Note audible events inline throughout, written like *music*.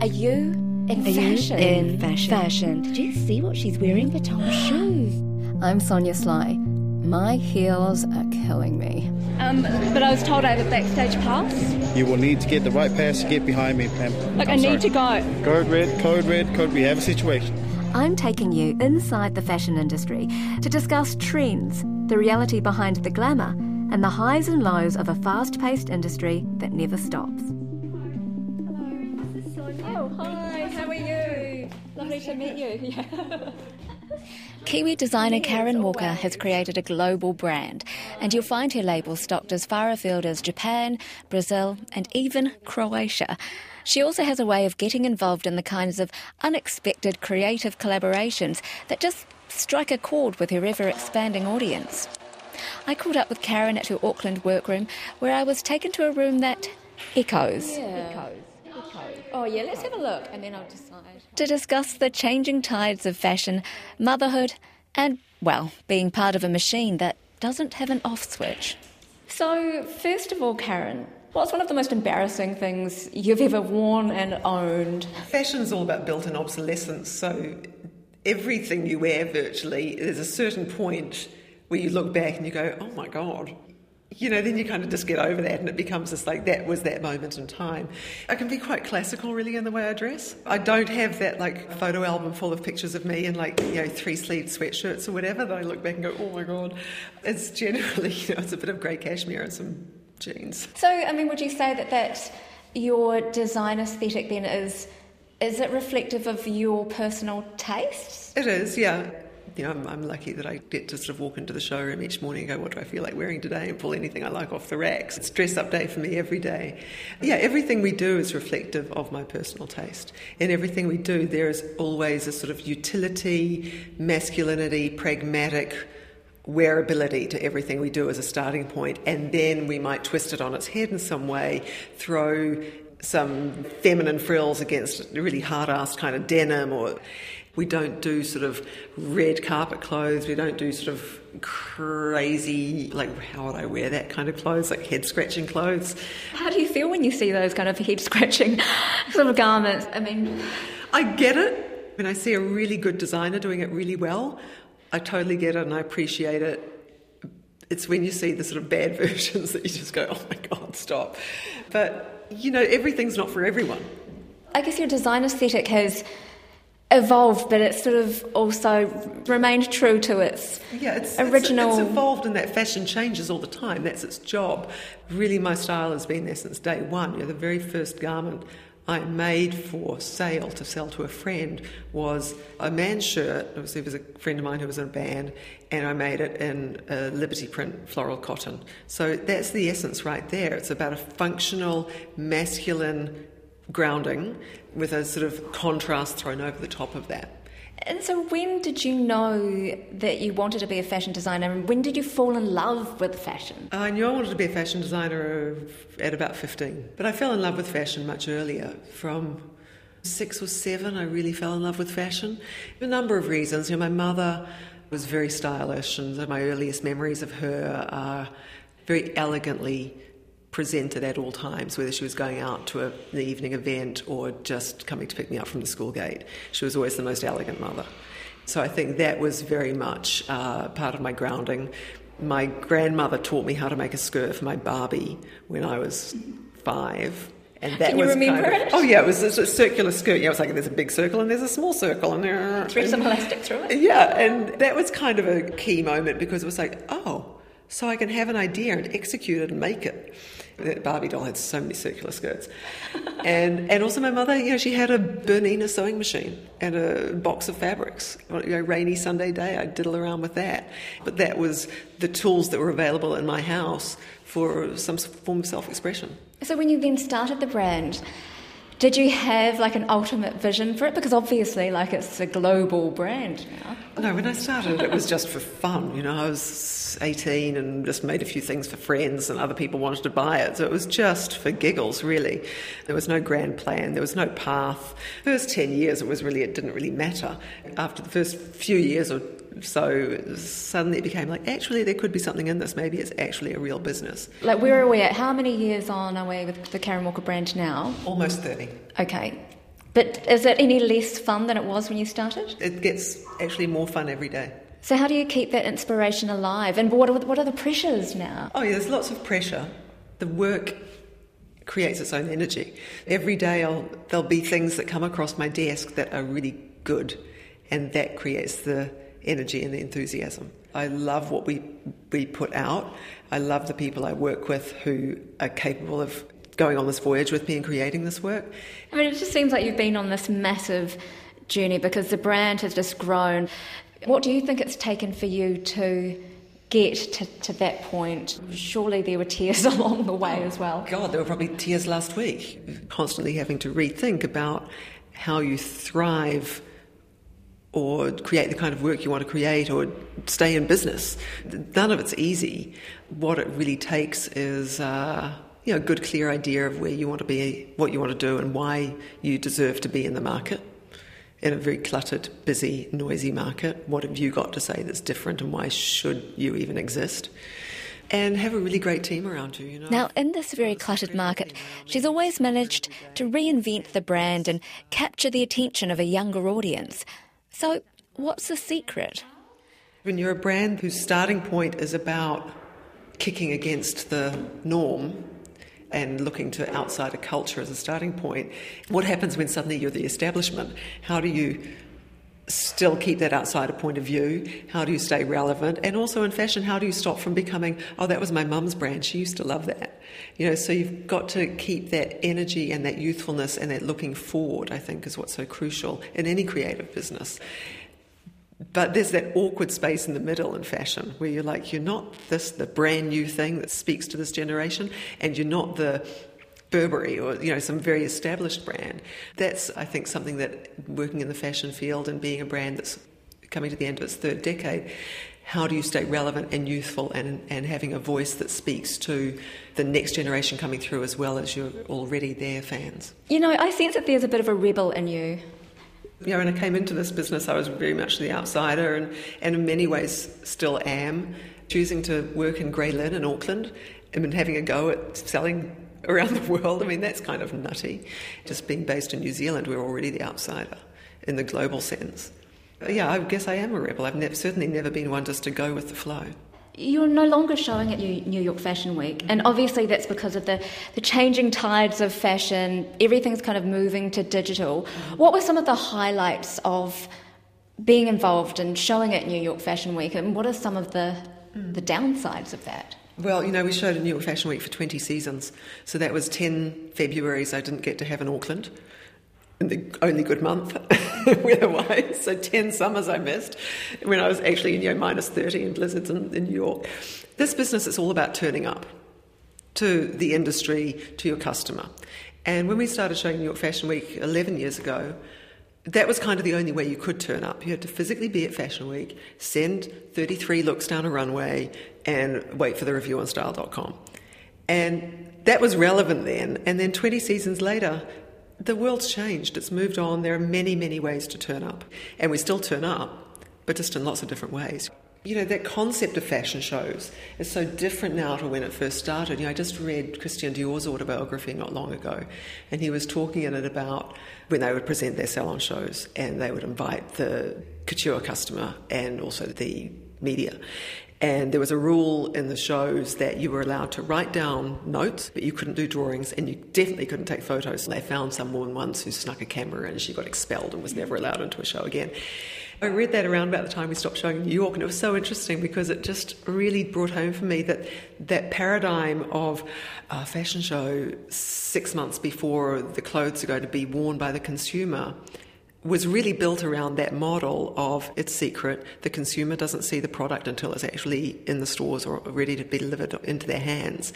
Are you in Are you fashion? in fashion? fashion. Did you see what she's wearing? Vuitton shoes. I'm Sonia Sly. My heels are killing me. Um, but I was told I have a backstage pass. You will need to get the right pass to get behind me, Pam. Look, I'm I need sorry. to go. Code red, code red, code. We have a situation. I'm taking you inside the fashion industry to discuss trends, the reality behind the glamour, and the highs and lows of a fast paced industry that never stops. Lovely to meet you. Yeah. *laughs* Kiwi designer Karen Walker has created a global brand, and you'll find her labels stocked as far afield as Japan, Brazil, and even Croatia. She also has a way of getting involved in the kinds of unexpected creative collaborations that just strike a chord with her ever expanding audience. I caught up with Karen at her Auckland workroom, where I was taken to a room that echoes echoes. Oh, yeah, let's have a look and then I'll decide. to discuss the changing tides of fashion, motherhood, and, well, being part of a machine that doesn't have an off switch. So, first of all, Karen, what's one of the most embarrassing things you've ever worn and owned? Fashion's all about built in obsolescence, so everything you wear virtually, there's a certain point where you look back and you go, oh my God. You know, then you kind of just get over that and it becomes just like that was that moment in time. I can be quite classical really in the way I dress. I don't have that like photo album full of pictures of me in like, you know, three sleeved sweatshirts or whatever that I look back and go, oh my God. It's generally, *laughs* you know, it's a bit of grey cashmere and some jeans. So, I mean, would you say that that your design aesthetic then is is it reflective of your personal tastes? It is, yeah. You know, I'm, I'm lucky that I get to sort of walk into the showroom each morning and go, what do I feel like wearing today? And pull anything I like off the racks. It's dress up day for me every day. Yeah, everything we do is reflective of my personal taste. In everything we do, there is always a sort of utility, masculinity, pragmatic wearability to everything we do as a starting point, and then we might twist it on its head in some way, throw some feminine frills against a really hard-assed kind of denim or we don't do sort of red carpet clothes. We don't do sort of crazy, like, how would I wear that kind of clothes, like head scratching clothes. How do you feel when you see those kind of head scratching *laughs* sort of garments? I mean, I get it. When I see a really good designer doing it really well, I totally get it and I appreciate it. It's when you see the sort of bad *laughs* versions that you just go, oh my God, stop. But, you know, everything's not for everyone. I guess your design aesthetic has evolved, but it sort of also remained true to its Yeah, it's, original. It's, it's evolved in that fashion changes all the time. That's its job. Really, my style has been there since day one. You know, the very first garment I made for sale to sell to a friend was a man's shirt. It was, it was a friend of mine who was in a band, and I made it in a Liberty print floral cotton. So that's the essence right there. It's about a functional, masculine grounding with a sort of contrast thrown over the top of that. And so, when did you know that you wanted to be a fashion designer, and when did you fall in love with fashion? I knew I wanted to be a fashion designer at about 15, but I fell in love with fashion much earlier. From six or seven, I really fell in love with fashion. A number of reasons. You know, my mother was very stylish, and my earliest memories of her are very elegantly presented at all times, whether she was going out to a, an evening event or just coming to pick me up from the school gate. She was always the most elegant mother. So I think that was very much uh, part of my grounding. My grandmother taught me how to make a skirt for my Barbie when I was five. And that Can you was remember kind of, it? Oh yeah, it was a circular skirt. Yeah, it was like there's a big circle and there's a small circle and there. Thread some elastic through it. Yeah, and that was kind of a key moment because it was like, oh, so I can have an idea and execute it and make it. Barbie doll had so many circular skirts, and and also my mother, you know, she had a Bernina sewing machine and a box of fabrics. You know, rainy Sunday day, I'd diddle around with that. But that was the tools that were available in my house for some form of self-expression. So, when you then started the brand, did you have like an ultimate vision for it? Because obviously, like it's a global brand now. No, when I started, it was just for fun. You know, I was 18 and just made a few things for friends, and other people wanted to buy it. So it was just for giggles, really. There was no grand plan, there was no path. First 10 years, it was really, it didn't really matter. After the first few years or so, suddenly it became like, actually, there could be something in this. Maybe it's actually a real business. Like, where are we at? How many years on are we with the Karen Walker brand now? Almost 30. Okay. But is it any less fun than it was when you started? It gets actually more fun every day. So, how do you keep that inspiration alive? And what are, what are the pressures now? Oh, yeah, there's lots of pressure. The work creates its own energy. Every day I'll, there'll be things that come across my desk that are really good, and that creates the energy and the enthusiasm. I love what we, we put out. I love the people I work with who are capable of going on this voyage with me and creating this work. I mean, it just seems like you've been on this massive journey because the brand has just grown. What do you think it's taken for you to get to, to that point? Surely there were tears *laughs* along the way as well. God, there were probably tears last week. Constantly having to rethink about how you thrive or create the kind of work you want to create or stay in business. None of it's easy. What it really takes is uh, you know, a good, clear idea of where you want to be, what you want to do, and why you deserve to be in the market. In a very cluttered, busy, noisy market, what have you got to say that's different, and why should you even exist? and have a really great team around you. You know. Now, in this very cluttered market, she's always managed to reinvent the brand and capture the attention of a younger audience. So, what's the secret? When you're a brand whose starting point is about kicking against the norm and looking to outsider culture as a starting point, what happens when suddenly you're the establishment? How do you still keep that outsider point of view? How do you stay relevant? And also in fashion, how do you stop from becoming, oh, that was my mum's brand. She used to love that. You know, so you've got to keep that energy and that youthfulness and that looking forward, I think, is what's so crucial in any creative business. But there's that awkward space in the middle in fashion where you're like, you're not this, the brand new thing that speaks to this generation, and you're not the Burberry or you know some very established brand. That's I think something that working in the fashion field and being a brand that's coming to the end of its third decade, how do you stay relevant and youthful and, and having a voice that speaks to the next generation coming through as well as your already there fans? You know, I sense that there's a bit of a rebel in you. You know, when I came into this business, I was very much the outsider and, and in many ways still am. Choosing to work in Grey Lynn in Auckland and having a go at selling around *laughs* the world. I mean, that's kind of nutty. Just being based in New Zealand, we're already the outsider in the global sense. Yeah, I guess I am a rebel. I've ne- certainly never been one just to go with the flow. You're no longer showing at New York Fashion Week, and obviously that's because of the, the changing tides of fashion. Everything's kind of moving to digital. What were some of the highlights of being involved and showing at New York Fashion Week, and what are some of the, the downsides of that? Well, you know, we showed at New York Fashion Week for 20 seasons. So that was 10 Februarys I didn't get to have in Auckland. In the only good month *laughs* weather-wise. So 10 summers I missed when I was actually in you know, minus 30 and blizzards in, in New York. This business is all about turning up to the industry, to your customer. And when we started showing New York Fashion Week 11 years ago, that was kind of the only way you could turn up. You had to physically be at Fashion Week, send 33 looks down a runway, and wait for the review on style.com. And that was relevant then. And then 20 seasons later, the world's changed. It's moved on. There are many, many ways to turn up. And we still turn up, but just in lots of different ways. You know, that concept of fashion shows is so different now to when it first started. You know, I just read Christian Dior's autobiography not long ago, and he was talking in it about when they would present their salon shows and they would invite the couture customer and also the media. And there was a rule in the shows that you were allowed to write down notes, but you couldn't do drawings, and you definitely couldn't take photos. And They found some woman once who snuck a camera and she got expelled and was never allowed into a show again. I read that around about the time we stopped showing in New York, and it was so interesting because it just really brought home for me that that paradigm of a fashion show six months before the clothes are going to be worn by the consumer was really built around that model of it's secret. The consumer doesn't see the product until it's actually in the stores or ready to be delivered into their hands.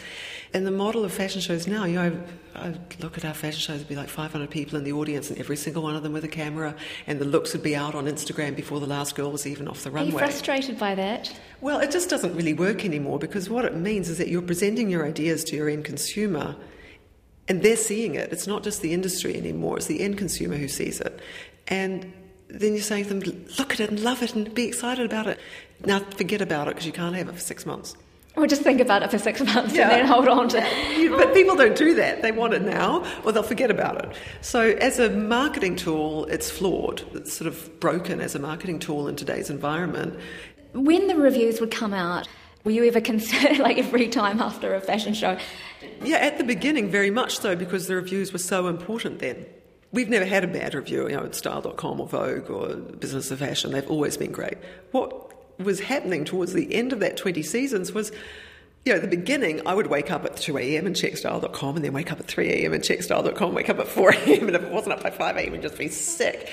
And the model of fashion shows now, you know, I, look at our fashion shows, there'd be like 500 people in the audience, and every single one of them with a camera, and the looks would be out on Instagram before the last girl was even off the runway. Are you frustrated by that? Well, it just doesn't really work anymore because what it means is that you're presenting your ideas to your end consumer and they're seeing it. It's not just the industry anymore, it's the end consumer who sees it. And then you're saying to them, look at it and love it and be excited about it. Now forget about it because you can't have it for six months. Or just think about it for six months yeah. and then hold on to *laughs* it. but people don't do that. They want it now or they'll forget about it. So, as a marketing tool, it's flawed. It's sort of broken as a marketing tool in today's environment. When the reviews would come out, were you ever *laughs* concerned, like every time after a fashion show? Yeah, at the beginning, very much so, because the reviews were so important then. We've never had a bad review, you know, at Style.com or Vogue or Business of Fashion. They've always been great. What was happening towards the end of that 20 seasons was you know, at the beginning, I would wake up at 2 a.m. and check style.com, and then wake up at 3 a.m. and check style.com, wake up at 4 a.m., and if it wasn't up by 5 a.m., and just be sick.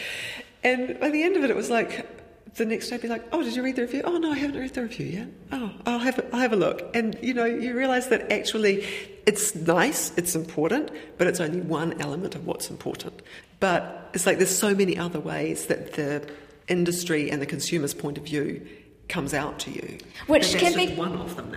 And by the end of it, it was like the next day, I'd be like, oh, did you read the review? Oh, no, I haven't read the review yet. Oh, I'll have, a, I'll have a look. And, you know, you realize that actually it's nice, it's important, but it's only one element of what's important. But it's like there's so many other ways that the industry and the consumer's point of view comes out to you. Which can be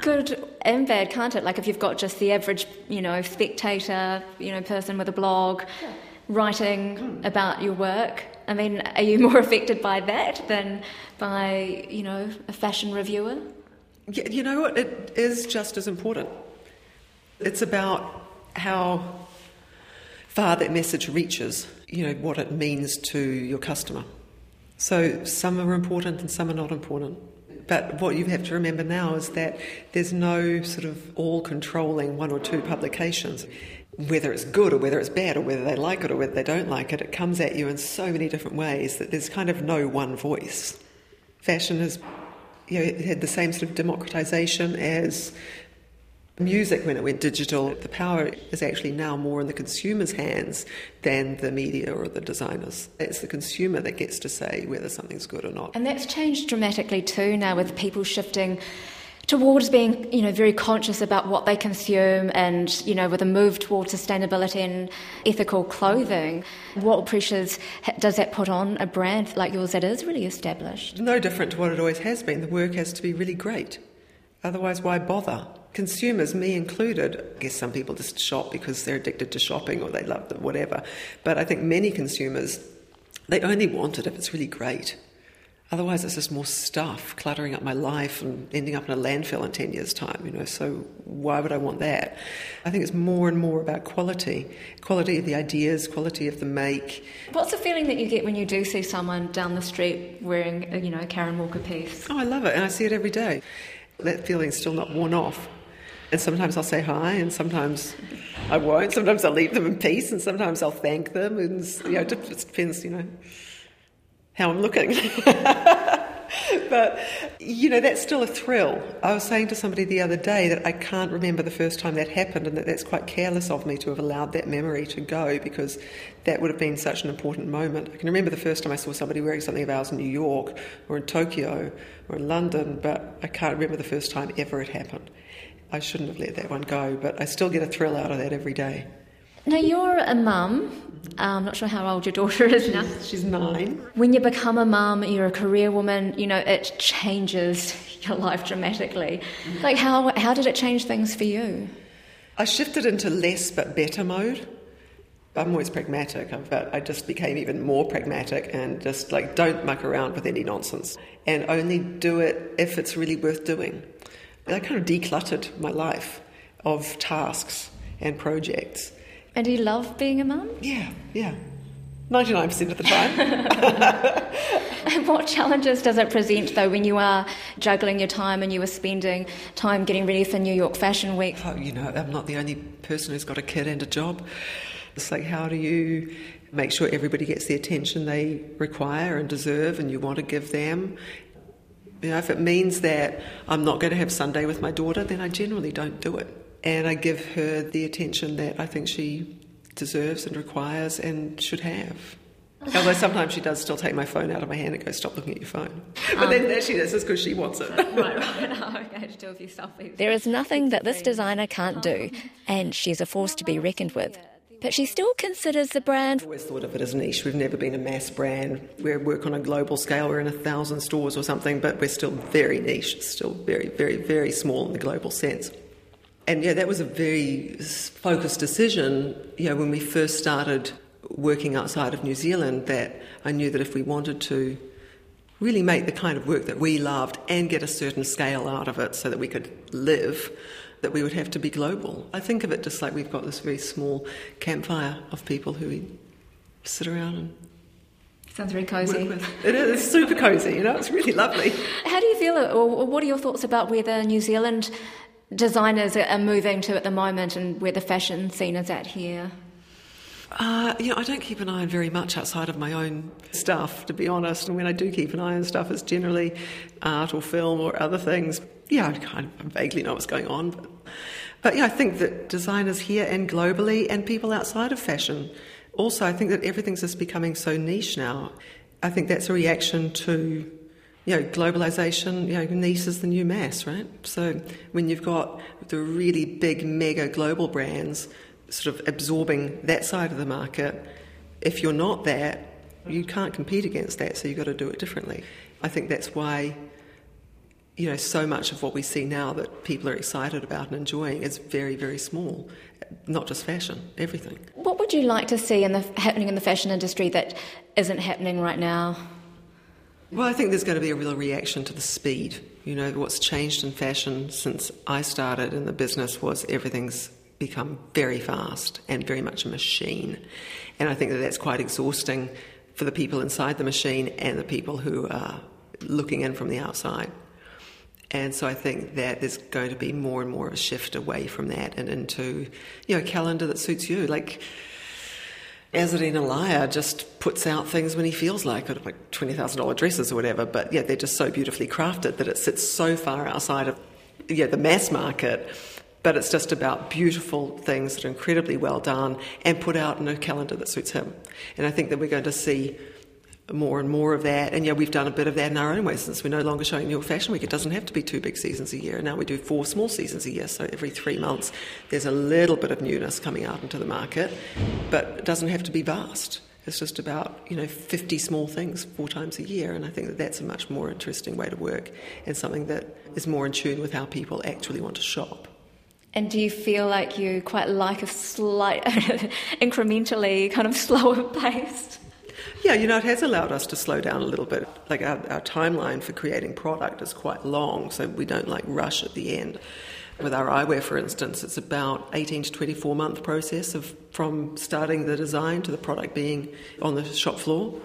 good and bad, can't it? Like if you've got just the average, you know, spectator, you know, person with a blog yeah. Writing mm. about your work. I mean, are you more *laughs* affected by that than by, you know, a fashion reviewer? Yeah, you know what? It is just as important. It's about how far that message reaches, you know, what it means to your customer. So some are important and some are not important. But what you have to remember now is that there's no sort of all controlling one or two publications. Whether it's good or whether it's bad or whether they like it or whether they don't like it, it comes at you in so many different ways that there's kind of no one voice. Fashion has you know, had the same sort of democratization as music when it went digital. The power is actually now more in the consumer's hands than the media or the designers. It's the consumer that gets to say whether something's good or not. And that's changed dramatically too now with people shifting towards being you know very conscious about what they consume and you know with a move towards sustainability and ethical clothing what pressures does that put on a brand like yours that is really established no different to what it always has been the work has to be really great otherwise why bother consumers, me included, I guess some people just shop because they're addicted to shopping or they love them, whatever. But I think many consumers, they only want it if it's really great. Otherwise, it's just more stuff cluttering up my life and ending up in a landfill in 10 years' time, you know. So, why would I want that? I think it's more and more about quality quality of the ideas, quality of the make. What's the feeling that you get when you do see someone down the street wearing, a, you know, a Karen Walker piece? Oh, I love it, and I see it every day. That feeling's still not worn off. And sometimes I'll say hi, and sometimes I won't. Sometimes I'll leave them in peace, and sometimes I'll thank them. And you know, it just depends, you know, how I'm looking. *laughs* but you know, that's still a thrill. I was saying to somebody the other day that I can't remember the first time that happened, and that that's quite careless of me to have allowed that memory to go because that would have been such an important moment. I can remember the first time I saw somebody wearing something of ours in New York or in Tokyo or in London, but I can't remember the first time ever it happened. I shouldn't have let that one go, but I still get a thrill out of that every day. Now, you're a mum. I'm not sure how old your daughter is now. She's nine. When you become a mum, you're a career woman, you know, it changes your life dramatically. Like, how, how did it change things for you? I shifted into less but better mode. I'm always pragmatic, uh, but I just became even more pragmatic and just like don't muck around with any nonsense and only do it if it's really worth doing. I kind of decluttered my life of tasks and projects. And do you love being a mum? Yeah, yeah. 99% of the time. *laughs* *laughs* and what challenges does it present, though, when you are juggling your time and you are spending time getting ready for New York Fashion Week? Oh, you know, I'm not the only person who's got a kid and a job. It's like, how do you make sure everybody gets the attention they require and deserve and you want to give them? You know, if it means that I'm not going to have Sunday with my daughter, then I generally don't do it. And I give her the attention that I think she deserves and requires and should have. Although sometimes she does still take my phone out of my hand and go, "Stop looking at your phone." *laughs* But um, then that she does is because she wants it. right, right. Oh, *laughs* okay, to do a few selfies. There is nothing that this designer can't do, and she's a force to be *laughs* reckoned with but she still considers the brand. I've always thought of it as niche. We've never been a mass brand. We work on a global scale. We're in a thousand stores or something, but we're still very niche, still very, very, very small in the global sense. And yeah, that was a very focused decision, you know, when we first started working outside of New Zealand, that I knew that if we wanted to really make the kind of work that we loved and get a certain scale out of it so that we could live, that we would have to be global. I think of it just like we've got this very small campfire of people who we sit around and Sounds very cozy. It is super cozy, you know, it's really lovely. How do you feel, or what are your thoughts about whether New Zealand designers are moving to at the moment and where the fashion scene is at here? Uh, you know, I don't keep an eye on very much outside of my own stuff, to be honest. And when I do keep an eye on stuff, it's generally art or film or other things. Yeah, I kind of vaguely know what's going on. But, but yeah, I think that designers here and globally and people outside of fashion also, I think that everything's just becoming so niche now. I think that's a reaction to you know, globalization, you know, niche is the new mass, right? So when you've got the really big, mega global brands sort of absorbing that side of the market, if you're not that, you can't compete against that, so you've got to do it differently. I think that's why, you know, so much of what we see now that people are excited about and enjoying is very, very small not just fashion, everything. What would you like to see in the, happening in the fashion industry that isn't happening right now? Well, I think there's going to be a real reaction to the speed. You know, what's changed in fashion since I started in the business was everything's become very fast and very much a machine. And I think that that's quite exhausting for the people inside the machine and the people who are looking in from the outside. And so I think that there's going to be more and more of a shift away from that and into, you know, a calendar that suits you. Like Azzedine Alaïa just puts out things when he feels like it, like $20,000 dresses or whatever. But yeah, they're just so beautifully crafted that it sits so far outside of yeah, the mass market. But it's just about beautiful things that are incredibly well done and put out in a calendar that suits him. And I think that we're going to see more and more of that. And yeah, we've done a bit of that in our own way since we're no longer showing New York Fashion Week. It doesn't have to be two big seasons a year. Now we do four small seasons a year. So every three months, there's a little bit of newness coming out into the market, but it doesn't have to be vast. It's just about you know 50 small things four times a year, and I think that that's a much more interesting way to work and something that is more in tune with how people actually want to shop. And do you feel like you quite like a slight, *laughs* incrementally kind of slower *laughs* pace? Yeah, you know, it has allowed us to slow down a little bit. Like our, our timeline for creating product is quite long, so we don't like rush at the end. With our eyewear, for instance, it's about 18 to 24 month process of from starting the design to the product being on the shop floor.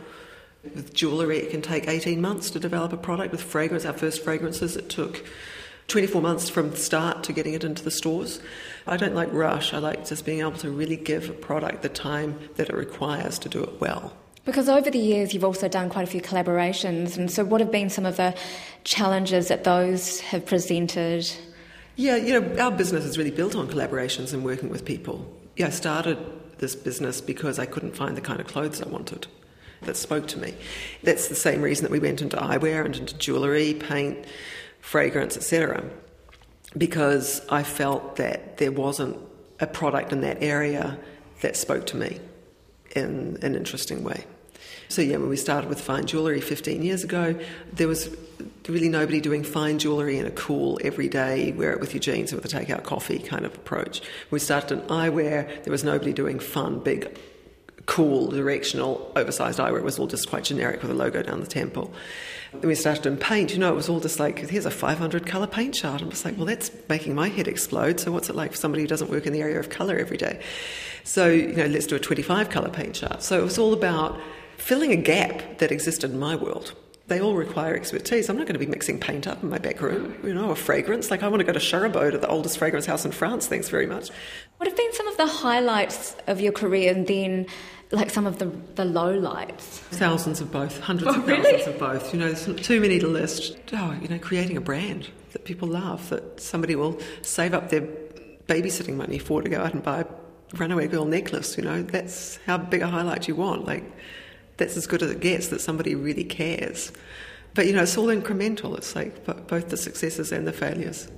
With jewellery, it can take 18 months to develop a product. With fragrance, our first fragrances, it took 24 months from start to getting it into the stores. I don't like rush. I like just being able to really give a product the time that it requires to do it well. Because over the years, you've also done quite a few collaborations, and so what have been some of the challenges that those have presented? Yeah, you know, our business is really built on collaborations and working with people. Yeah, I started this business because I couldn't find the kind of clothes I wanted that spoke to me. That's the same reason that we went into eyewear and into jewellery, paint, fragrance, etc. Because I felt that there wasn't a product in that area that spoke to me in an interesting way. So, yeah, when we started with fine jewellery 15 years ago, there was really nobody doing fine jewellery in a cool, everyday, wear it with your jeans and with a takeout coffee kind of approach. When we started in eyewear, there was nobody doing fun, big, cool, directional, oversized eyewear. It was all just quite generic with a logo down the temple. Then we started in paint, you know, it was all just like, here's a 500 colour paint chart. I'm just like, well, that's making my head explode. So what's it like for somebody who doesn't work in the area of colour every day? So, you know, let's do a 25 colour paint chart. So it was all about filling a gap that existed in my world. They all require expertise. I'm not going to be mixing paint up in my back room, you know, or fragrance. Like, I want to go to Charabot, to the oldest fragrance house in France, thanks very much. What have been some of the highlights of your career and then like some of the, the low lights? Thousands of both, hundreds oh, of really? thousands of both. You know, there's too many to list. Oh, you know, creating a brand that people love, that somebody will save up their babysitting money for to go out and buy a runaway girl necklace. You know, that's how big a highlight you want. Like, that's as good as it gets that somebody really cares. But, you know, it's all incremental. It's like both the successes and the failures.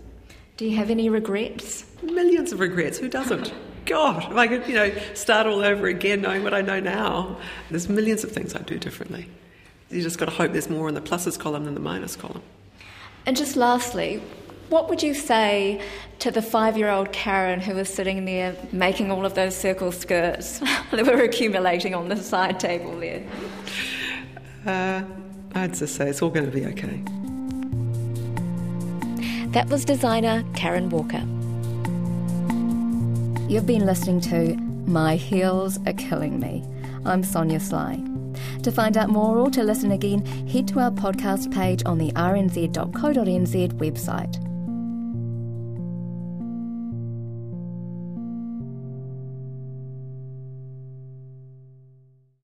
Do you have any regrets? Millions of regrets. Who doesn't? *laughs* God, if I could, you know, start all over again knowing what I know now, there's millions of things I'd do differently. You just got to hope there's more in the pluses column than the minus column. And just lastly, what would you say to the five year old Karen who was sitting there making all of those circle skirts *laughs* that were accumulating on the side table there? Uh, I'd just say it's all going to be okay. That was designer Karen Walker. You've been listening to My Heels Are Killing Me. I'm Sonia Sly. To find out more or to listen again, head to our podcast page on the rnz.co.nz website.